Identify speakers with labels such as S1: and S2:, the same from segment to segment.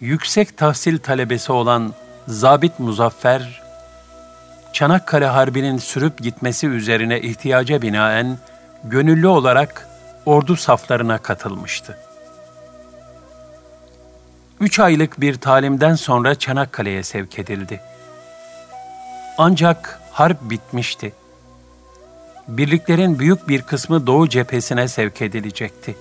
S1: yüksek tahsil talebesi olan Zabit Muzaffer, Çanakkale Harbi'nin sürüp gitmesi üzerine ihtiyaca binaen gönüllü olarak ordu saflarına katılmıştı. Üç aylık bir talimden sonra Çanakkale'ye sevk edildi. Ancak harp bitmişti. Birliklerin büyük bir kısmı Doğu cephesine sevk edilecekti.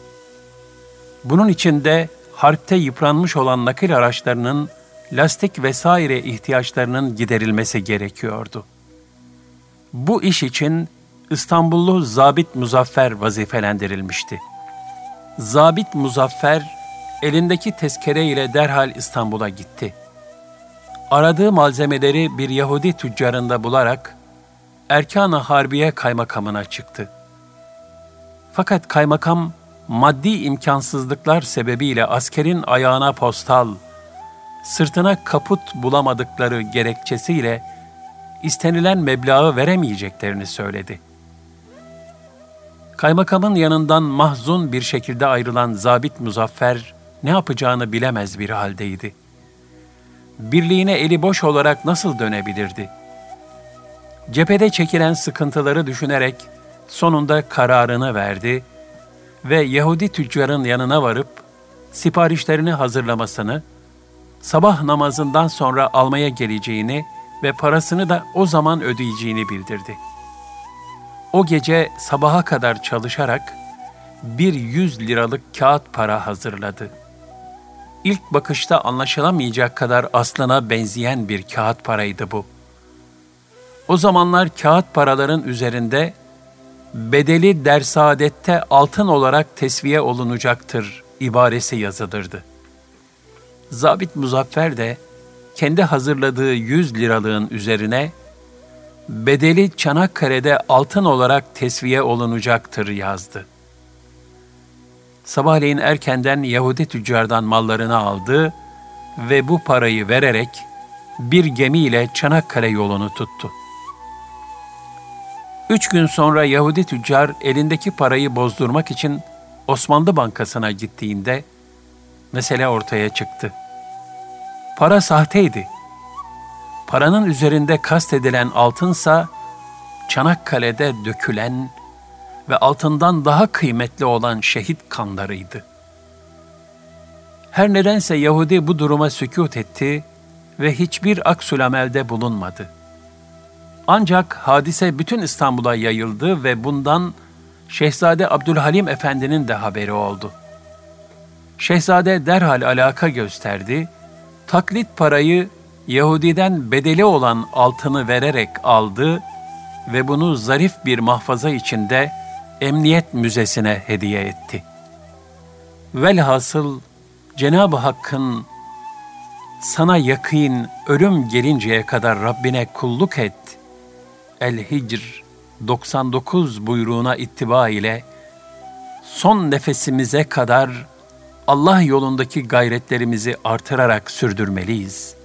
S1: Bunun için de harpte yıpranmış olan nakil araçlarının lastik vesaire ihtiyaçlarının giderilmesi gerekiyordu. Bu iş için İstanbullu Zabit Muzaffer vazifelendirilmişti. Zabit Muzaffer elindeki tezkere ile derhal İstanbul'a gitti. Aradığı malzemeleri bir Yahudi tüccarında bularak Erkan-ı Harbiye kaymakamına çıktı. Fakat kaymakam maddi imkansızlıklar sebebiyle askerin ayağına postal, sırtına kaput bulamadıkları gerekçesiyle istenilen meblağı veremeyeceklerini söyledi. Kaymakamın yanından mahzun bir şekilde ayrılan Zabit Muzaffer ne yapacağını bilemez bir haldeydi. Birliğine eli boş olarak nasıl dönebilirdi? Cephede çekilen sıkıntıları düşünerek sonunda kararını verdi ve Yahudi tüccarın yanına varıp siparişlerini hazırlamasını, sabah namazından sonra almaya geleceğini ve parasını da o zaman ödeyeceğini bildirdi. O gece sabaha kadar çalışarak bir yüz liralık kağıt para hazırladı. İlk bakışta anlaşılamayacak kadar aslına benzeyen bir kağıt paraydı bu. O zamanlar kağıt paraların üzerinde bedeli dersadette altın olarak tesviye olunacaktır ibaresi yazılırdı. Zabit Muzaffer de kendi hazırladığı 100 liralığın üzerine bedeli Çanakkale'de altın olarak tesviye olunacaktır yazdı. Sabahleyin erkenden Yahudi tüccardan mallarını aldı ve bu parayı vererek bir gemiyle Çanakkale yolunu tuttu. Üç gün sonra Yahudi tüccar elindeki parayı bozdurmak için Osmanlı Bankası'na gittiğinde mesele ortaya çıktı. Para sahteydi. Paranın üzerinde kastedilen altınsa Çanakkale'de dökülen ve altından daha kıymetli olan şehit kanlarıydı. Her nedense Yahudi bu duruma sükut etti ve hiçbir aksülamelde bulunmadı. Ancak hadise bütün İstanbul'a yayıldı ve bundan Şehzade Abdülhalim Efendi'nin de haberi oldu. Şehzade derhal alaka gösterdi, taklit parayı Yahudi'den bedeli olan altını vererek aldı ve bunu zarif bir mahfaza içinde Emniyet Müzesi'ne hediye etti. Velhasıl Cenab-ı Hakk'ın sana yakın ölüm gelinceye kadar Rabbine kulluk et. El-Hicr 99 buyruğuna ittiba ile son nefesimize kadar Allah yolundaki gayretlerimizi artırarak sürdürmeliyiz.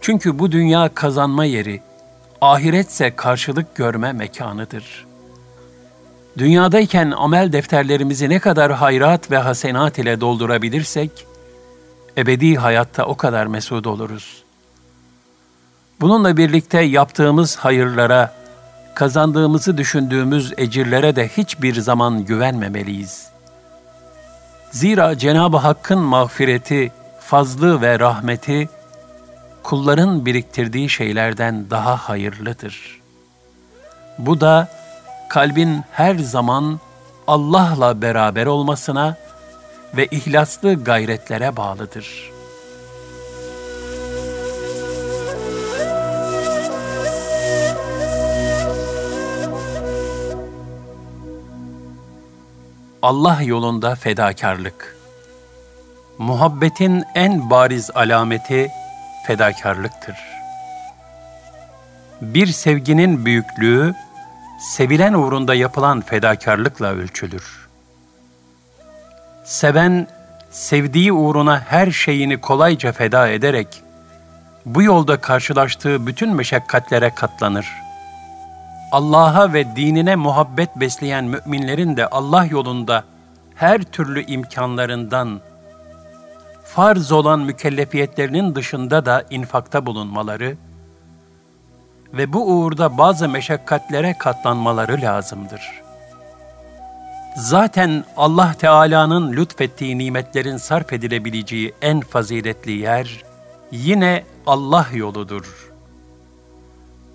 S1: Çünkü bu dünya kazanma yeri, ahiretse karşılık görme mekanıdır. Dünyadayken amel defterlerimizi ne kadar hayrat ve hasenat ile doldurabilirsek, ebedi hayatta o kadar mesut oluruz. Bununla birlikte yaptığımız hayırlara, kazandığımızı düşündüğümüz ecirlere de hiçbir zaman güvenmemeliyiz. Zira Cenab-ı Hakk'ın mağfireti, fazlı ve rahmeti, kulların biriktirdiği şeylerden daha hayırlıdır. Bu da kalbin her zaman Allah'la beraber olmasına ve ihlaslı gayretlere bağlıdır.'' Allah yolunda fedakarlık. Muhabbetin en bariz alameti fedakarlıktır. Bir sevginin büyüklüğü, sevilen uğrunda yapılan fedakarlıkla ölçülür. Seven, sevdiği uğruna her şeyini kolayca feda ederek, bu yolda karşılaştığı bütün meşakkatlere katlanır.'' Allah'a ve dinine muhabbet besleyen müminlerin de Allah yolunda her türlü imkanlarından farz olan mükellefiyetlerinin dışında da infakta bulunmaları ve bu uğurda bazı meşakkatlere katlanmaları lazımdır. Zaten Allah Teala'nın lütfettiği nimetlerin sarf edilebileceği en faziletli yer yine Allah yoludur.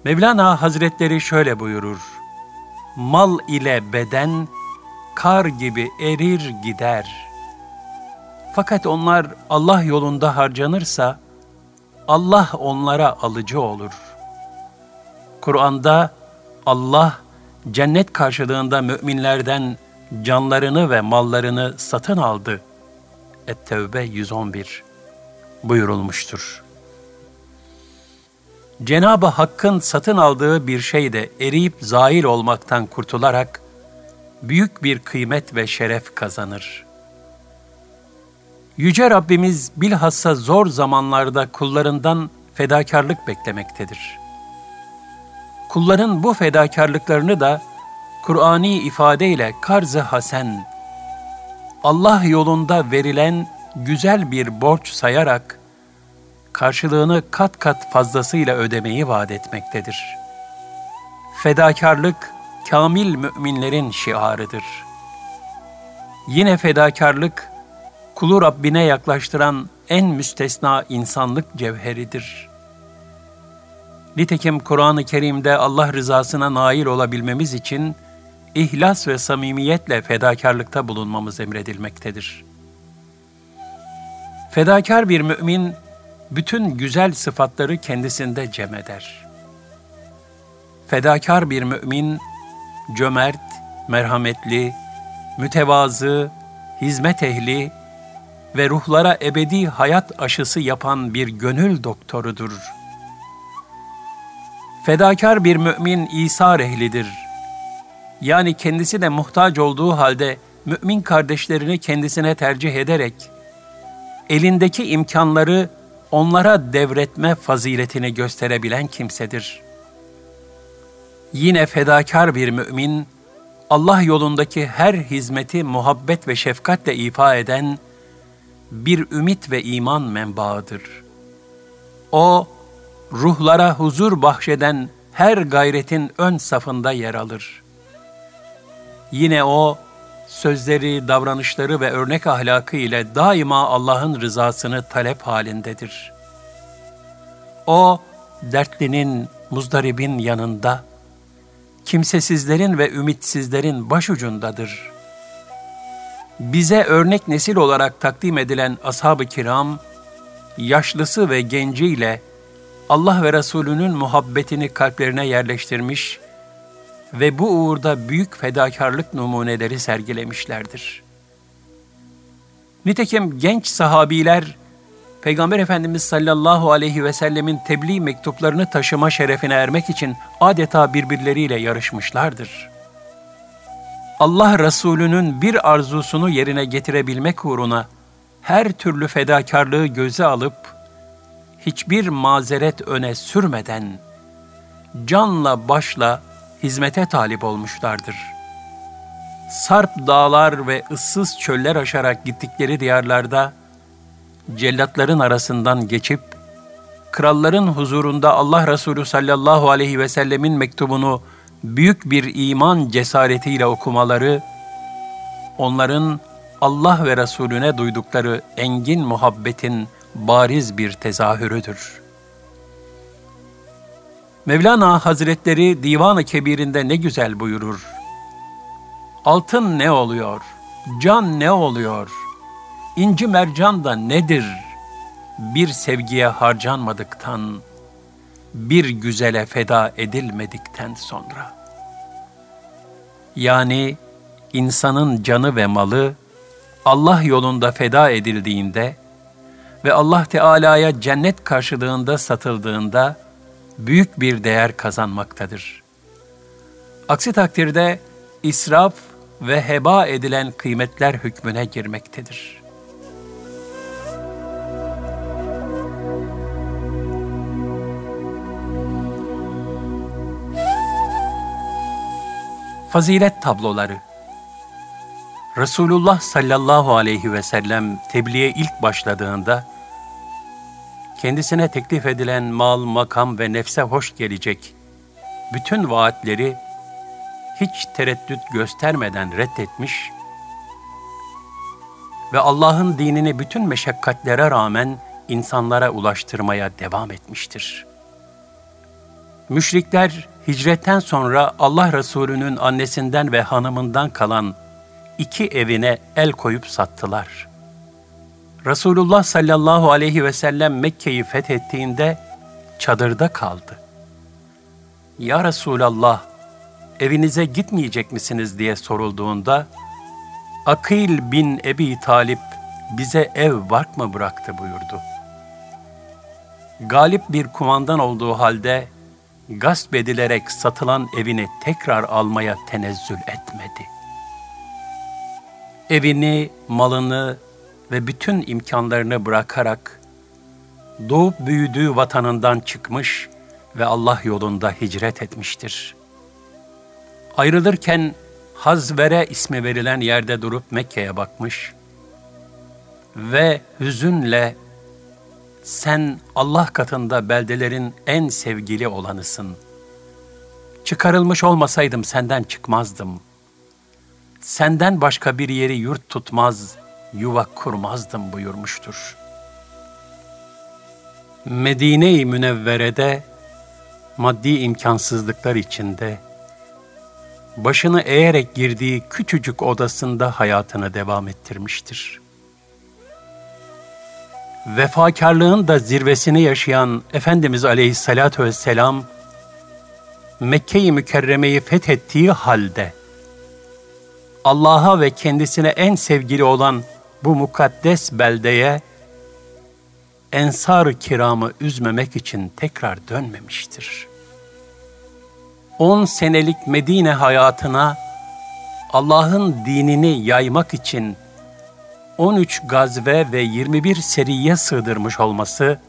S1: Mevlana Hazretleri şöyle buyurur: Mal ile beden kar gibi erir gider. Fakat onlar Allah yolunda harcanırsa Allah onlara alıcı olur. Kur'an'da Allah cennet karşılığında müminlerden canlarını ve mallarını satın aldı. Et-Tevbe 111 buyurulmuştur. Cenab-ı Hakk'ın satın aldığı bir şey de eriyip zail olmaktan kurtularak büyük bir kıymet ve şeref kazanır. Yüce Rabbimiz bilhassa zor zamanlarda kullarından fedakarlık beklemektedir. Kulların bu fedakarlıklarını da Kur'ani ifadeyle karz-ı hasen, Allah yolunda verilen güzel bir borç sayarak karşılığını kat kat fazlasıyla ödemeyi vaat etmektedir. Fedakarlık kamil müminlerin şiarıdır. Yine fedakarlık kulu Rabbine yaklaştıran en müstesna insanlık cevheridir. Nitekim Kur'an-ı Kerim'de Allah rızasına nail olabilmemiz için ihlas ve samimiyetle fedakarlıkta bulunmamız emredilmektedir. Fedakar bir mümin bütün güzel sıfatları kendisinde cem eder. Fedakar bir mümin cömert, merhametli, mütevazı, hizmet ehli ve ruhlara ebedi hayat aşısı yapan bir gönül doktorudur. Fedakar bir mümin İsa ehlidir. Yani kendisi de muhtaç olduğu halde mümin kardeşlerini kendisine tercih ederek elindeki imkanları onlara devretme faziletini gösterebilen kimsedir. Yine fedakar bir mümin, Allah yolundaki her hizmeti muhabbet ve şefkatle ifa eden bir ümit ve iman menbaıdır. O, ruhlara huzur bahşeden her gayretin ön safında yer alır. Yine o, sözleri, davranışları ve örnek ahlakı ile daima Allah'ın rızasını talep halindedir. O, dertlinin, muzdaribin yanında, kimsesizlerin ve ümitsizlerin başucundadır. Bize örnek nesil olarak takdim edilen ashab-ı kiram, yaşlısı ve genciyle Allah ve Resulünün muhabbetini kalplerine yerleştirmiş ve bu uğurda büyük fedakarlık numuneleri sergilemişlerdir. Nitekim genç sahabiler, Peygamber Efendimiz sallallahu aleyhi ve sellemin tebliğ mektuplarını taşıma şerefine ermek için adeta birbirleriyle yarışmışlardır. Allah Resulü'nün bir arzusunu yerine getirebilmek uğruna her türlü fedakarlığı göze alıp, hiçbir mazeret öne sürmeden, canla başla hizmete talip olmuşlardır. Sarp dağlar ve ıssız çöller aşarak gittikleri diyarlarda, cellatların arasından geçip, kralların huzurunda Allah Resulü sallallahu aleyhi ve sellemin mektubunu büyük bir iman cesaretiyle okumaları, onların Allah ve Resulüne duydukları engin muhabbetin bariz bir tezahürüdür. Mevlana Hazretleri Divan-ı Kebir'inde ne güzel buyurur. Altın ne oluyor? Can ne oluyor? İnci mercan da nedir? Bir sevgiye harcanmadıktan, bir güzele feda edilmedikten sonra. Yani insanın canı ve malı Allah yolunda feda edildiğinde ve Allah Teala'ya cennet karşılığında satıldığında büyük bir değer kazanmaktadır. Aksi takdirde israf ve heba edilen kıymetler hükmüne girmektedir. Fazilet tabloları Resulullah sallallahu aleyhi ve sellem tebliğe ilk başladığında kendisine teklif edilen mal, makam ve nefse hoş gelecek bütün vaatleri hiç tereddüt göstermeden reddetmiş ve Allah'ın dinini bütün meşakkatlere rağmen insanlara ulaştırmaya devam etmiştir. Müşrikler hicretten sonra Allah Resulü'nün annesinden ve hanımından kalan iki evine el koyup sattılar. Resulullah sallallahu aleyhi ve sellem Mekke'yi fethettiğinde çadırda kaldı. Ya Resulallah, evinize gitmeyecek misiniz diye sorulduğunda, Akil bin Ebi Talip bize ev bark mı bıraktı buyurdu. Galip bir kumandan olduğu halde gasp edilerek satılan evini tekrar almaya tenezzül etmedi. Evini, malını ve bütün imkanlarını bırakarak doğup büyüdüğü vatanından çıkmış ve Allah yolunda hicret etmiştir. Ayrılırken Hazvere ismi verilen yerde durup Mekke'ye bakmış ve hüzünle sen Allah katında beldelerin en sevgili olanısın. Çıkarılmış olmasaydım senden çıkmazdım. Senden başka bir yeri yurt tutmaz, yuva kurmazdım buyurmuştur. Medine-i Münevvere'de maddi imkansızlıklar içinde başını eğerek girdiği küçücük odasında hayatını devam ettirmiştir. Vefakarlığın da zirvesini yaşayan Efendimiz Aleyhisselatü Vesselam, Mekke-i Mükerreme'yi fethettiği halde, Allah'a ve kendisine en sevgili olan bu mukaddes beldeye, ensar-ı kiramı üzmemek için tekrar dönmemiştir.'' 10 senelik Medine hayatına Allah'ın dinini yaymak için 13 gazve ve 21 seriye sığdırmış olması,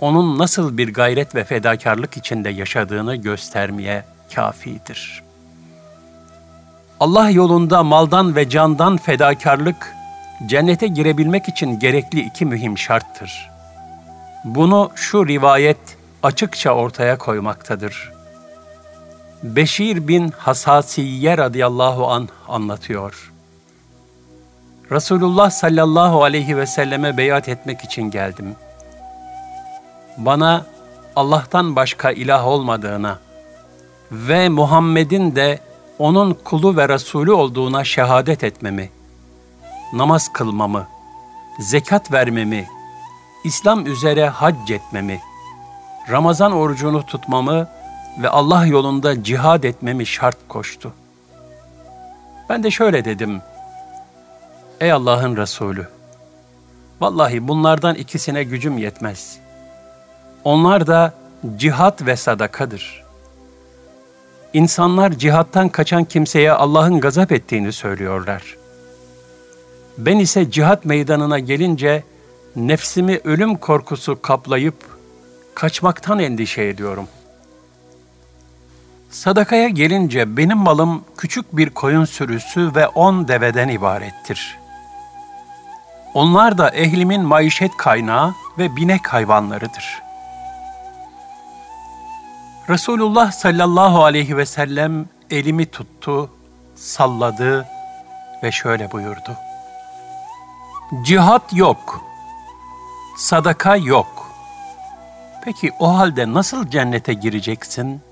S1: onun nasıl bir gayret ve fedakarlık içinde yaşadığını göstermeye kafidir. Allah yolunda maldan ve candan fedakarlık, cennete girebilmek için gerekli iki mühim şarttır. Bunu şu rivayet açıkça ortaya koymaktadır.'' Beşir bin Hasasiye radıyallahu an anlatıyor. Resulullah sallallahu aleyhi ve selleme beyat etmek için geldim. Bana Allah'tan başka ilah olmadığına ve Muhammed'in de onun kulu ve Resulü olduğuna şehadet etmemi, namaz kılmamı, zekat vermemi, İslam üzere hac etmemi, Ramazan orucunu tutmamı ve Allah yolunda cihad etmemi şart koştu. Ben de şöyle dedim. Ey Allah'ın Resulü! Vallahi bunlardan ikisine gücüm yetmez. Onlar da cihat ve sadakadır. İnsanlar cihattan kaçan kimseye Allah'ın gazap ettiğini söylüyorlar. Ben ise cihat meydanına gelince nefsimi ölüm korkusu kaplayıp kaçmaktan endişe ediyorum. Sadakaya gelince benim malım küçük bir koyun sürüsü ve on deveden ibarettir. Onlar da ehlimin maişet kaynağı ve binek hayvanlarıdır. Resulullah sallallahu aleyhi ve sellem elimi tuttu, salladı ve şöyle buyurdu. Cihat yok, sadaka yok. Peki o halde nasıl cennete gireceksin?''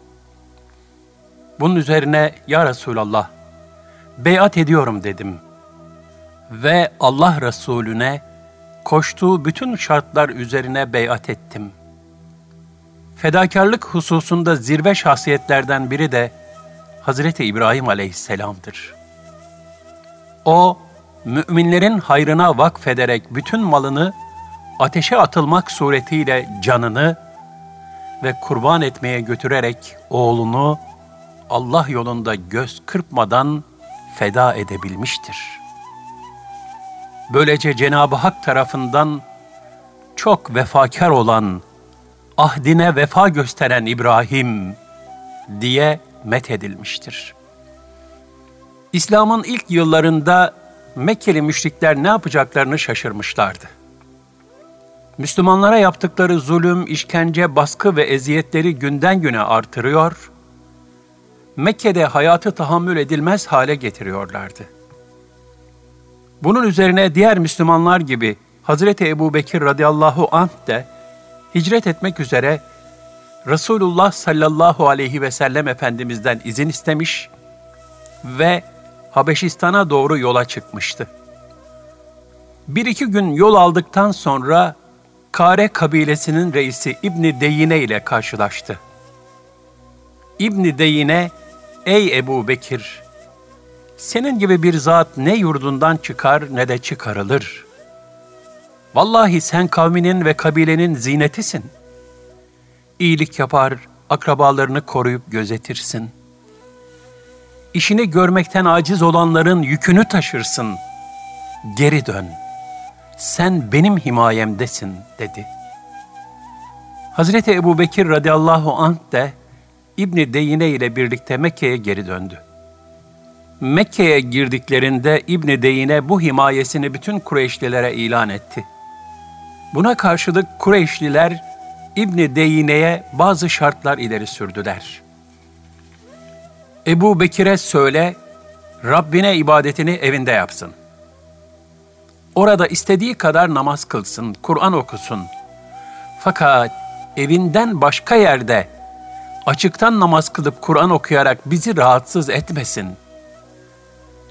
S1: Bunun üzerine ya Resulallah beyat ediyorum dedim. Ve Allah Resulüne koştuğu bütün şartlar üzerine beyat ettim. Fedakarlık hususunda zirve şahsiyetlerden biri de Hazreti İbrahim aleyhisselamdır. O, müminlerin hayrına vakfederek bütün malını ateşe atılmak suretiyle canını ve kurban etmeye götürerek oğlunu Allah yolunda göz kırpmadan feda edebilmiştir. Böylece Cenab-ı Hak tarafından çok vefakar olan, ahdine vefa gösteren İbrahim diye methedilmiştir. İslam'ın ilk yıllarında Mekkeli müşrikler ne yapacaklarını şaşırmışlardı. Müslümanlara yaptıkları zulüm, işkence, baskı ve eziyetleri günden güne artırıyor, Mekke'de hayatı tahammül edilmez hale getiriyorlardı. Bunun üzerine diğer Müslümanlar gibi Hazreti Ebu Bekir radıyallahu anh de hicret etmek üzere Resulullah sallallahu aleyhi ve sellem Efendimiz'den izin istemiş ve Habeşistan'a doğru yola çıkmıştı. Bir iki gün yol aldıktan sonra Kare kabilesinin reisi İbni Deyine ile karşılaştı. İbni Deyine, ''Ey Ebu Bekir, senin gibi bir zat ne yurdundan çıkar ne de çıkarılır. Vallahi sen kavminin ve kabilenin zinetisin. İyilik yapar, akrabalarını koruyup gözetirsin. İşini görmekten aciz olanların yükünü taşırsın. Geri dön. Sen benim himayemdesin dedi. Hazreti Ebu Bekir radıyallahu anh de İbni Deyine ile birlikte Mekke'ye geri döndü. Mekke'ye girdiklerinde İbni Deyine bu himayesini bütün Kureyşlilere ilan etti. Buna karşılık Kureyşliler İbni Deyine'ye bazı şartlar ileri sürdüler. Ebu Bekir'e söyle, Rabbine ibadetini evinde yapsın. Orada istediği kadar namaz kılsın, Kur'an okusun. Fakat evinden başka yerde açıktan namaz kılıp Kur'an okuyarak bizi rahatsız etmesin.''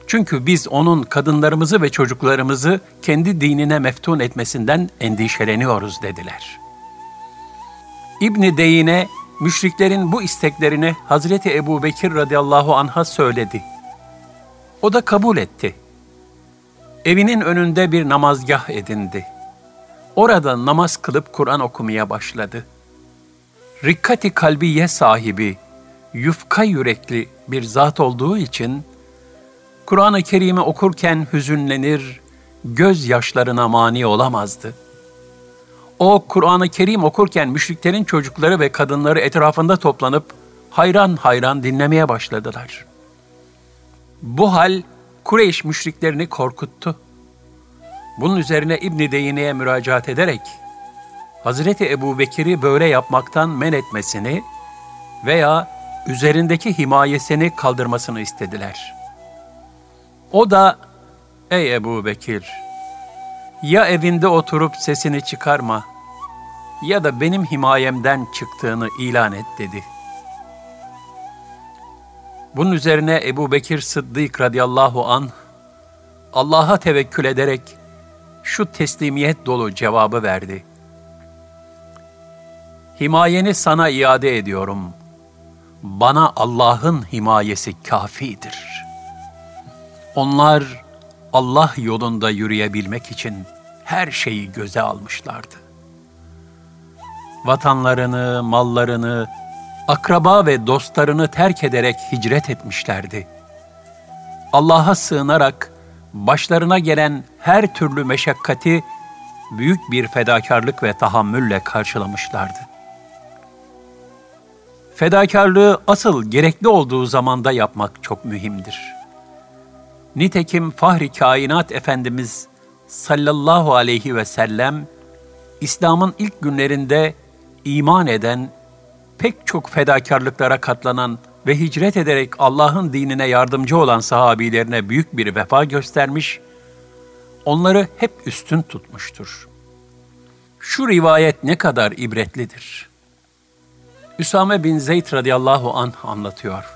S1: Çünkü biz onun kadınlarımızı ve çocuklarımızı kendi dinine meftun etmesinden endişeleniyoruz dediler. İbni Deyine müşriklerin bu isteklerini Hazreti Ebu Bekir radıyallahu anh'a söyledi. O da kabul etti. Evinin önünde bir namazgah edindi. Orada namaz kılıp Kur'an okumaya başladı. Rikkati kalbiye sahibi, yufka yürekli bir zat olduğu için Kur'an-ı Kerim'i okurken hüzünlenir, gözyaşlarına mani olamazdı. O Kur'an-ı Kerim okurken müşriklerin çocukları ve kadınları etrafında toplanıp hayran hayran dinlemeye başladılar. Bu hal Kureyş müşriklerini korkuttu. Bunun üzerine İbn Deyne'ye müracaat ederek Hazreti Ebu Bekir'i böyle yapmaktan men etmesini veya üzerindeki himayesini kaldırmasını istediler.'' O da, ey Ebu Bekir, ya evinde oturup sesini çıkarma ya da benim himayemden çıktığını ilan et dedi. Bunun üzerine Ebu Bekir Sıddık radıyallahu an Allah'a tevekkül ederek şu teslimiyet dolu cevabı verdi. Himayeni sana iade ediyorum. Bana Allah'ın himayesi kafidir.'' Onlar Allah yolunda yürüyebilmek için her şeyi göze almışlardı. Vatanlarını, mallarını, akraba ve dostlarını terk ederek hicret etmişlerdi. Allah'a sığınarak başlarına gelen her türlü meşakkati büyük bir fedakarlık ve tahammülle karşılamışlardı. Fedakarlığı asıl gerekli olduğu zamanda yapmak çok mühimdir.'' Nitekim Fahri Kainat Efendimiz sallallahu aleyhi ve sellem İslam'ın ilk günlerinde iman eden, pek çok fedakarlıklara katlanan ve hicret ederek Allah'ın dinine yardımcı olan sahabilerine büyük bir vefa göstermiş, onları hep üstün tutmuştur. Şu rivayet ne kadar ibretlidir. Üsame bin Zeyd radıyallahu anh anlatıyor.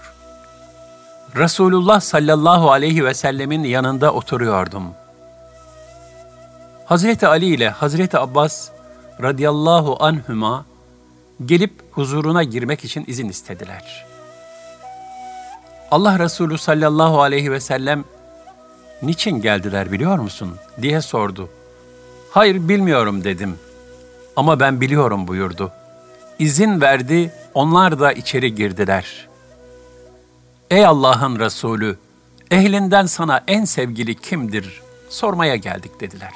S1: Resulullah sallallahu aleyhi ve sellemin yanında oturuyordum. Hazreti Ali ile Hazreti Abbas radıyallahu anhüma gelip huzuruna girmek için izin istediler. Allah Resulü sallallahu aleyhi ve sellem niçin geldiler biliyor musun diye sordu. Hayır bilmiyorum dedim. Ama ben biliyorum buyurdu. İzin verdi, onlar da içeri girdiler.'' Ey Allah'ın Resulü, ehlinden sana en sevgili kimdir? Sormaya geldik dediler.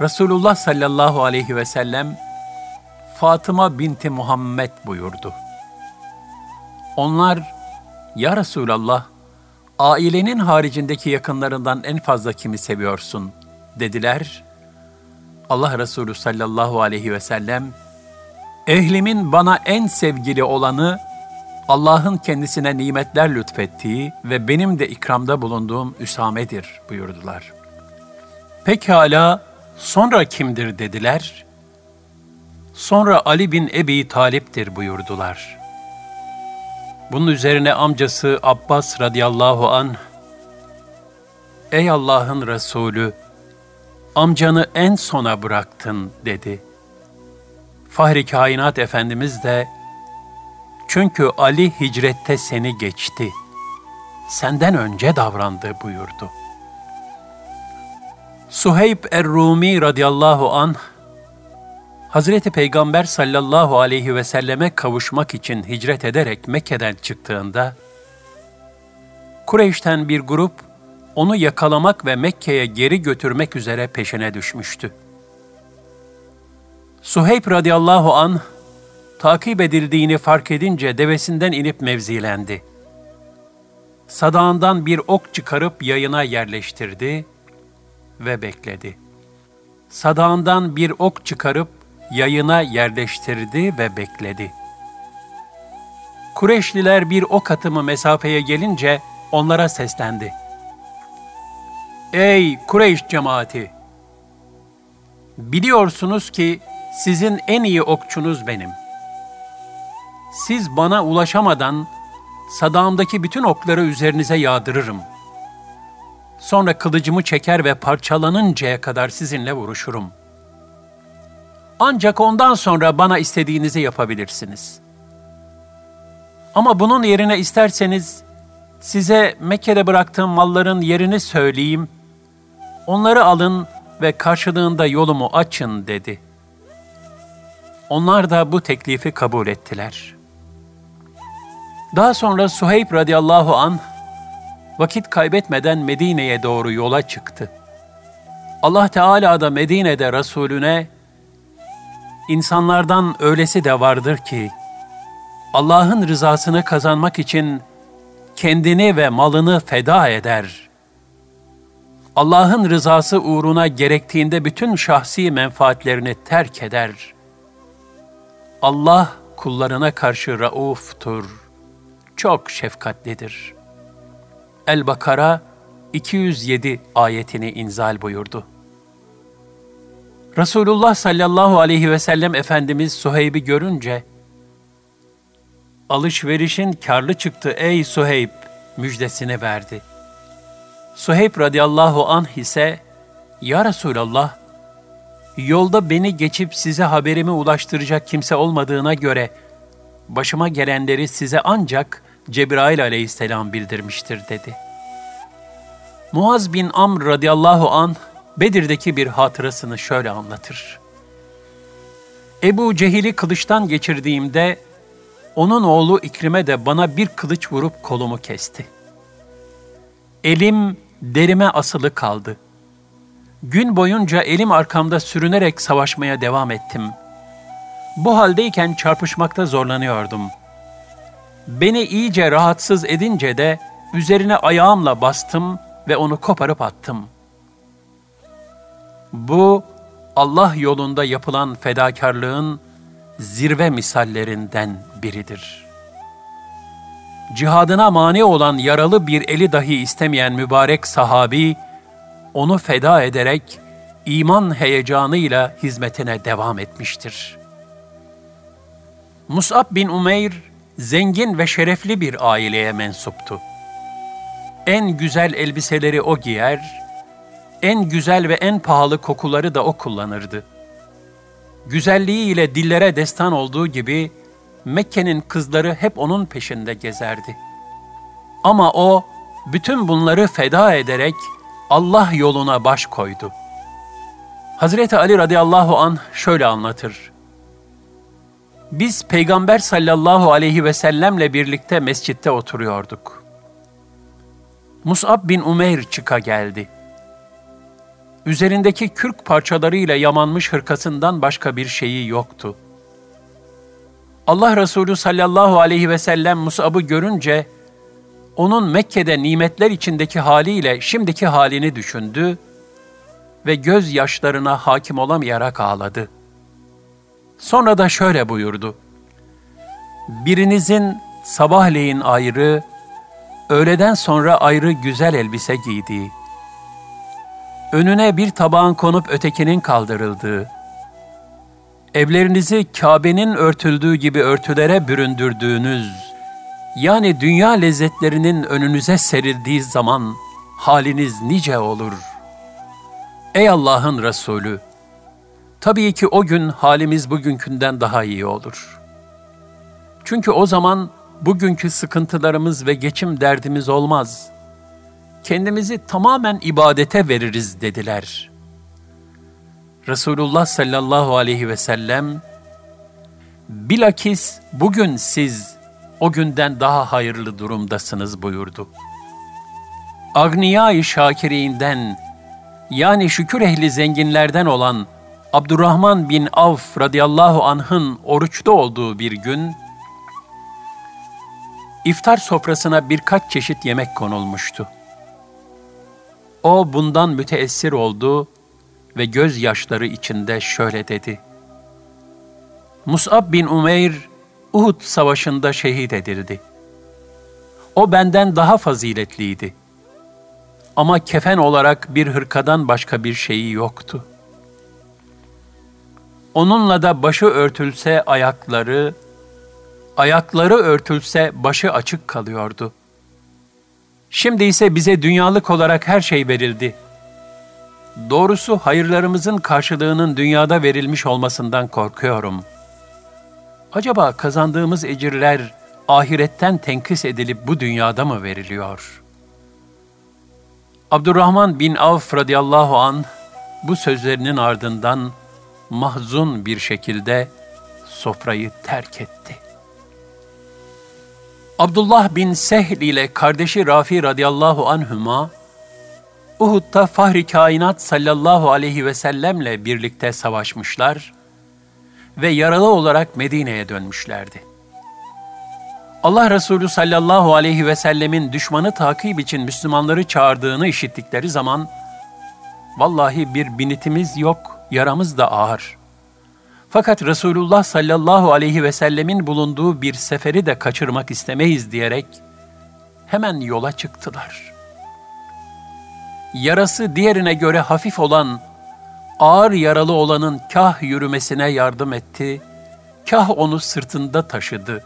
S1: Resulullah sallallahu aleyhi ve sellem, Fatıma binti Muhammed buyurdu. Onlar, Ya Resulallah, ailenin haricindeki yakınlarından en fazla kimi seviyorsun? Dediler. Allah Resulü sallallahu aleyhi ve sellem, ehlimin bana en sevgili olanı, Allah'ın kendisine nimetler lütfettiği ve benim de ikramda bulunduğum Üsame'dir buyurdular. Pekala, sonra kimdir dediler. Sonra Ali bin Ebi Talip'tir buyurdular. Bunun üzerine amcası Abbas radıyallahu an Ey Allah'ın Resulü, amcanı en sona bıraktın dedi. Fahri Kainat Efendimiz de, çünkü Ali hicrette seni geçti, senden önce davrandı buyurdu. Suheyb er-Rumi radıyallahu anh, Hazreti Peygamber sallallahu aleyhi ve selleme kavuşmak için hicret ederek Mekke'den çıktığında, Kureyş'ten bir grup onu yakalamak ve Mekke'ye geri götürmek üzere peşine düşmüştü. Suheyb radıyallahu an takip edildiğini fark edince devesinden inip mevzilendi. Sadağından bir ok çıkarıp yayına yerleştirdi ve bekledi. Sadağından bir ok çıkarıp yayına yerleştirdi ve bekledi. Kureşliler bir ok atımı mesafeye gelince onlara seslendi. Ey Kureyş cemaati! Biliyorsunuz ki sizin en iyi okçunuz benim. Siz bana ulaşamadan sadağımdaki bütün okları üzerinize yağdırırım. Sonra kılıcımı çeker ve parçalanıncaya kadar sizinle vuruşurum. Ancak ondan sonra bana istediğinizi yapabilirsiniz. Ama bunun yerine isterseniz size Mekke'de bıraktığım malların yerini söyleyeyim. Onları alın ve karşılığında yolumu açın dedi. Onlar da bu teklifi kabul ettiler. Daha sonra Suheyb radıyallahu an vakit kaybetmeden Medine'ye doğru yola çıktı. Allah Teala da Medine'de Resulüne insanlardan öylesi de vardır ki Allah'ın rızasını kazanmak için kendini ve malını feda eder. Allah'ın rızası uğruna gerektiğinde bütün şahsi menfaatlerini terk eder. Allah kullarına karşı rauftur, çok şefkatlidir. El-Bakara 207 ayetini inzal buyurdu. Resulullah sallallahu aleyhi ve sellem Efendimiz Suheyb'i görünce, alışverişin karlı çıktı ey Suheyb müjdesini verdi. Suheyb radıyallahu anh ise, Ya Resulallah, yolda beni geçip size haberimi ulaştıracak kimse olmadığına göre, başıma gelenleri size ancak Cebrail aleyhisselam bildirmiştir dedi. Muaz bin Amr radıyallahu anh, Bedir'deki bir hatırasını şöyle anlatır. Ebu Cehil'i kılıçtan geçirdiğimde onun oğlu İkrim'e de bana bir kılıç vurup kolumu kesti. Elim derime asılı kaldı. Gün boyunca elim arkamda sürünerek savaşmaya devam ettim. Bu haldeyken çarpışmakta zorlanıyordum. Beni iyice rahatsız edince de üzerine ayağımla bastım ve onu koparıp attım.'' Bu Allah yolunda yapılan fedakarlığın zirve misallerinden biridir. Cihadına mani olan yaralı bir eli dahi istemeyen mübarek sahabi, onu feda ederek iman heyecanıyla hizmetine devam etmiştir. Mus'ab bin Umeyr, zengin ve şerefli bir aileye mensuptu. En güzel elbiseleri o giyer, en güzel ve en pahalı kokuları da o kullanırdı. Güzelliğiyle dillere destan olduğu gibi Mekke'nin kızları hep onun peşinde gezerdi. Ama o bütün bunları feda ederek Allah yoluna baş koydu. Hazreti Ali radıyallahu an şöyle anlatır. Biz Peygamber sallallahu aleyhi ve sellemle birlikte mescitte oturuyorduk. Mus'ab bin Umeyr çıka geldi.'' Üzerindeki kürk parçalarıyla yamanmış hırkasından başka bir şeyi yoktu. Allah Resulü sallallahu aleyhi ve sellem Mus'ab'ı görünce, onun Mekke'de nimetler içindeki haliyle şimdiki halini düşündü ve gözyaşlarına hakim olamayarak ağladı. Sonra da şöyle buyurdu. Birinizin sabahleyin ayrı, öğleden sonra ayrı güzel elbise giydiği, önüne bir tabağın konup ötekinin kaldırıldığı, evlerinizi Kabe'nin örtüldüğü gibi örtülere büründürdüğünüz, yani dünya lezzetlerinin önünüze serildiği zaman haliniz nice olur. Ey Allah'ın Resulü! Tabii ki o gün halimiz bugünkünden daha iyi olur. Çünkü o zaman bugünkü sıkıntılarımız ve geçim derdimiz olmaz. Kendimizi tamamen ibadete veririz dediler. Resulullah sallallahu aleyhi ve sellem, bilakis bugün siz o günden daha hayırlı durumdasınız buyurdu. Agniya-i Şakirinden yani şükür ehli zenginlerden olan Abdurrahman bin Avf radıyallahu anh'ın oruçta olduğu bir gün, iftar sofrasına birkaç çeşit yemek konulmuştu. O bundan müteessir oldu ve gözyaşları içinde şöyle dedi. Mus'ab bin Umeyr, Uhud savaşında şehit edildi. O benden daha faziletliydi. Ama kefen olarak bir hırkadan başka bir şeyi yoktu. Onunla da başı örtülse ayakları, ayakları örtülse başı açık kalıyordu. Şimdi ise bize dünyalık olarak her şey verildi. Doğrusu hayırlarımızın karşılığının dünyada verilmiş olmasından korkuyorum. Acaba kazandığımız ecirler ahiretten tenkis edilip bu dünyada mı veriliyor? Abdurrahman bin Avf radıyallahu an bu sözlerinin ardından mahzun bir şekilde sofrayı terk etti. Abdullah bin Sehl ile kardeşi Rafi radıyallahu anhüma, Uhud'da Fahri Kainat sallallahu aleyhi ve sellemle birlikte savaşmışlar ve yaralı olarak Medine'ye dönmüşlerdi. Allah Resulü sallallahu aleyhi ve sellemin düşmanı takip için Müslümanları çağırdığını işittikleri zaman, vallahi bir binitimiz yok, yaramız da ağır. Fakat Resulullah sallallahu aleyhi ve sellemin bulunduğu bir seferi de kaçırmak istemeyiz diyerek hemen yola çıktılar. Yarası diğerine göre hafif olan, ağır yaralı olanın kah yürümesine yardım etti, kah onu sırtında taşıdı.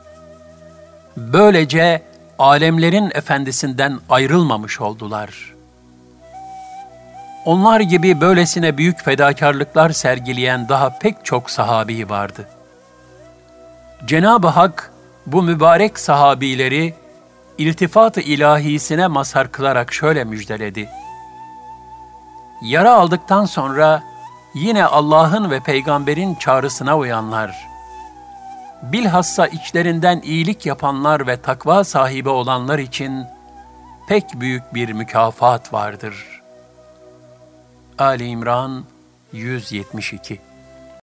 S1: Böylece alemlerin efendisinden ayrılmamış oldular.'' Onlar gibi böylesine büyük fedakarlıklar sergileyen daha pek çok sahabi vardı. Cenab-ı Hak bu mübarek sahabileri iltifat-ı ilahisine mazhar kılarak şöyle müjdeledi. Yara aldıktan sonra yine Allah'ın ve peygamberin çağrısına uyanlar, bilhassa içlerinden iyilik yapanlar ve takva sahibi olanlar için pek büyük bir mükafat vardır.'' Ali İmran 172